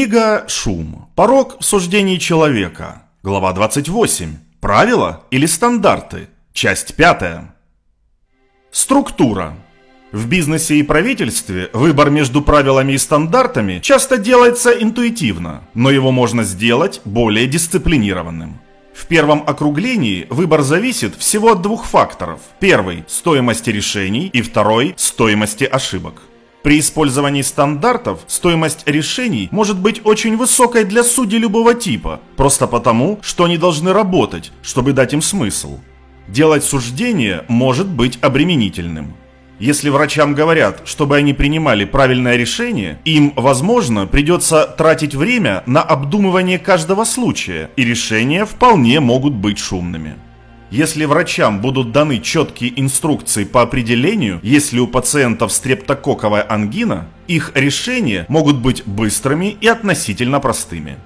Книга «Шум. Порог в суждении человека». Глава 28. Правила или стандарты. Часть 5. Структура. В бизнесе и правительстве выбор между правилами и стандартами часто делается интуитивно, но его можно сделать более дисциплинированным. В первом округлении выбор зависит всего от двух факторов. Первый – стоимости решений и второй – стоимости ошибок. При использовании стандартов стоимость решений может быть очень высокой для судей любого типа, просто потому, что они должны работать, чтобы дать им смысл. Делать суждение может быть обременительным. Если врачам говорят, чтобы они принимали правильное решение, им, возможно, придется тратить время на обдумывание каждого случая, и решения вполне могут быть шумными. Если врачам будут даны четкие инструкции по определению, если у пациентов стрептококковая ангина, их решения могут быть быстрыми и относительно простыми.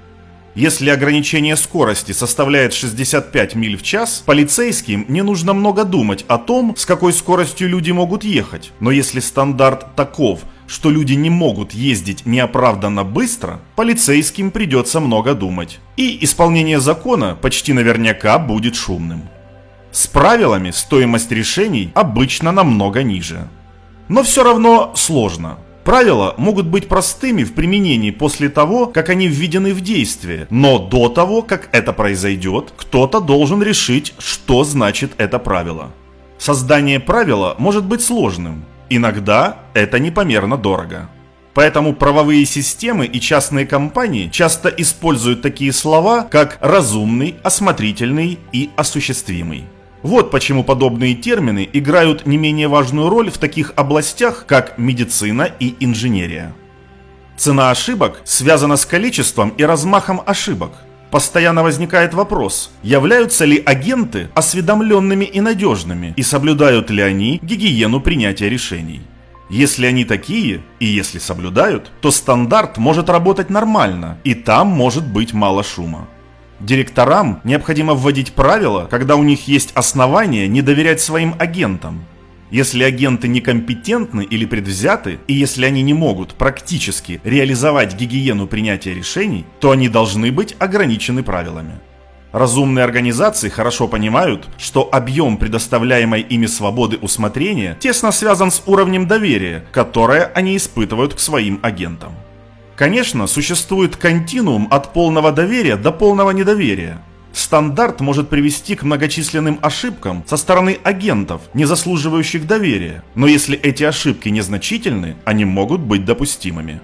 Если ограничение скорости составляет 65 миль в час, полицейским не нужно много думать о том, с какой скоростью люди могут ехать. Но если стандарт таков, что люди не могут ездить неоправданно быстро, полицейским придется много думать. И исполнение закона почти наверняка будет шумным. С правилами стоимость решений обычно намного ниже. Но все равно сложно. Правила могут быть простыми в применении после того, как они введены в действие, но до того, как это произойдет, кто-то должен решить, что значит это правило. Создание правила может быть сложным. Иногда это непомерно дорого. Поэтому правовые системы и частные компании часто используют такие слова, как разумный, осмотрительный и осуществимый. Вот почему подобные термины играют не менее важную роль в таких областях, как медицина и инженерия. Цена ошибок связана с количеством и размахом ошибок. Постоянно возникает вопрос, являются ли агенты осведомленными и надежными, и соблюдают ли они гигиену принятия решений. Если они такие, и если соблюдают, то стандарт может работать нормально, и там может быть мало шума. Директорам необходимо вводить правила, когда у них есть основания не доверять своим агентам. Если агенты некомпетентны или предвзяты, и если они не могут практически реализовать гигиену принятия решений, то они должны быть ограничены правилами. Разумные организации хорошо понимают, что объем предоставляемой ими свободы усмотрения тесно связан с уровнем доверия, которое они испытывают к своим агентам. Конечно, существует континуум от полного доверия до полного недоверия. Стандарт может привести к многочисленным ошибкам со стороны агентов, не заслуживающих доверия, но если эти ошибки незначительны, они могут быть допустимыми.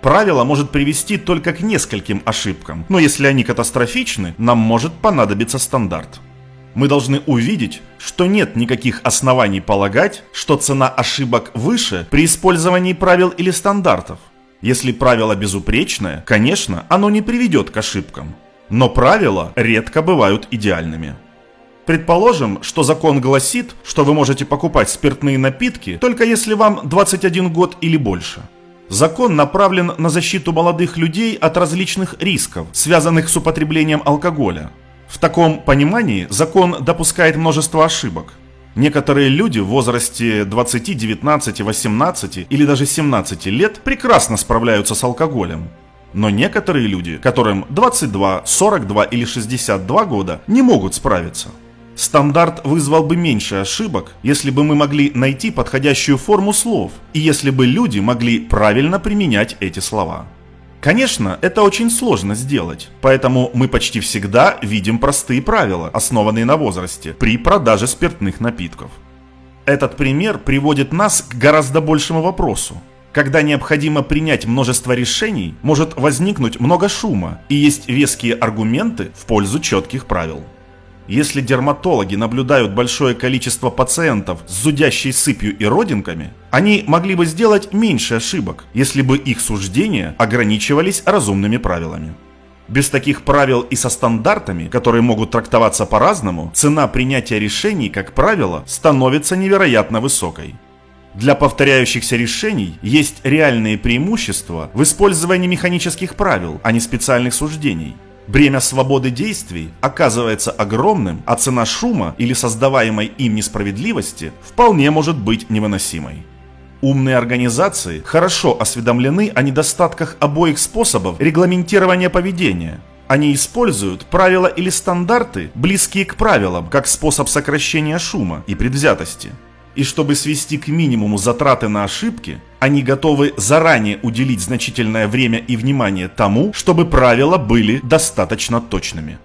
Правило может привести только к нескольким ошибкам, но если они катастрофичны, нам может понадобиться стандарт. Мы должны увидеть, что нет никаких оснований полагать, что цена ошибок выше при использовании правил или стандартов. Если правило безупречное, конечно, оно не приведет к ошибкам. Но правила редко бывают идеальными. Предположим, что закон гласит, что вы можете покупать спиртные напитки только если вам 21 год или больше. Закон направлен на защиту молодых людей от различных рисков, связанных с употреблением алкоголя. В таком понимании закон допускает множество ошибок. Некоторые люди в возрасте 20, 19, 18 или даже 17 лет прекрасно справляются с алкоголем. Но некоторые люди, которым 22, 42 или 62 года, не могут справиться. Стандарт вызвал бы меньше ошибок, если бы мы могли найти подходящую форму слов, и если бы люди могли правильно применять эти слова. Конечно, это очень сложно сделать, поэтому мы почти всегда видим простые правила, основанные на возрасте, при продаже спиртных напитков. Этот пример приводит нас к гораздо большему вопросу. Когда необходимо принять множество решений, может возникнуть много шума, и есть веские аргументы в пользу четких правил. Если дерматологи наблюдают большое количество пациентов с зудящей сыпью и родинками, они могли бы сделать меньше ошибок, если бы их суждения ограничивались разумными правилами. Без таких правил и со стандартами, которые могут трактоваться по-разному, цена принятия решений, как правило, становится невероятно высокой. Для повторяющихся решений есть реальные преимущества в использовании механических правил, а не специальных суждений – Бремя свободы действий оказывается огромным, а цена шума или создаваемой им несправедливости вполне может быть невыносимой. Умные организации хорошо осведомлены о недостатках обоих способов регламентирования поведения. Они используют правила или стандарты, близкие к правилам, как способ сокращения шума и предвзятости. И чтобы свести к минимуму затраты на ошибки, они готовы заранее уделить значительное время и внимание тому, чтобы правила были достаточно точными.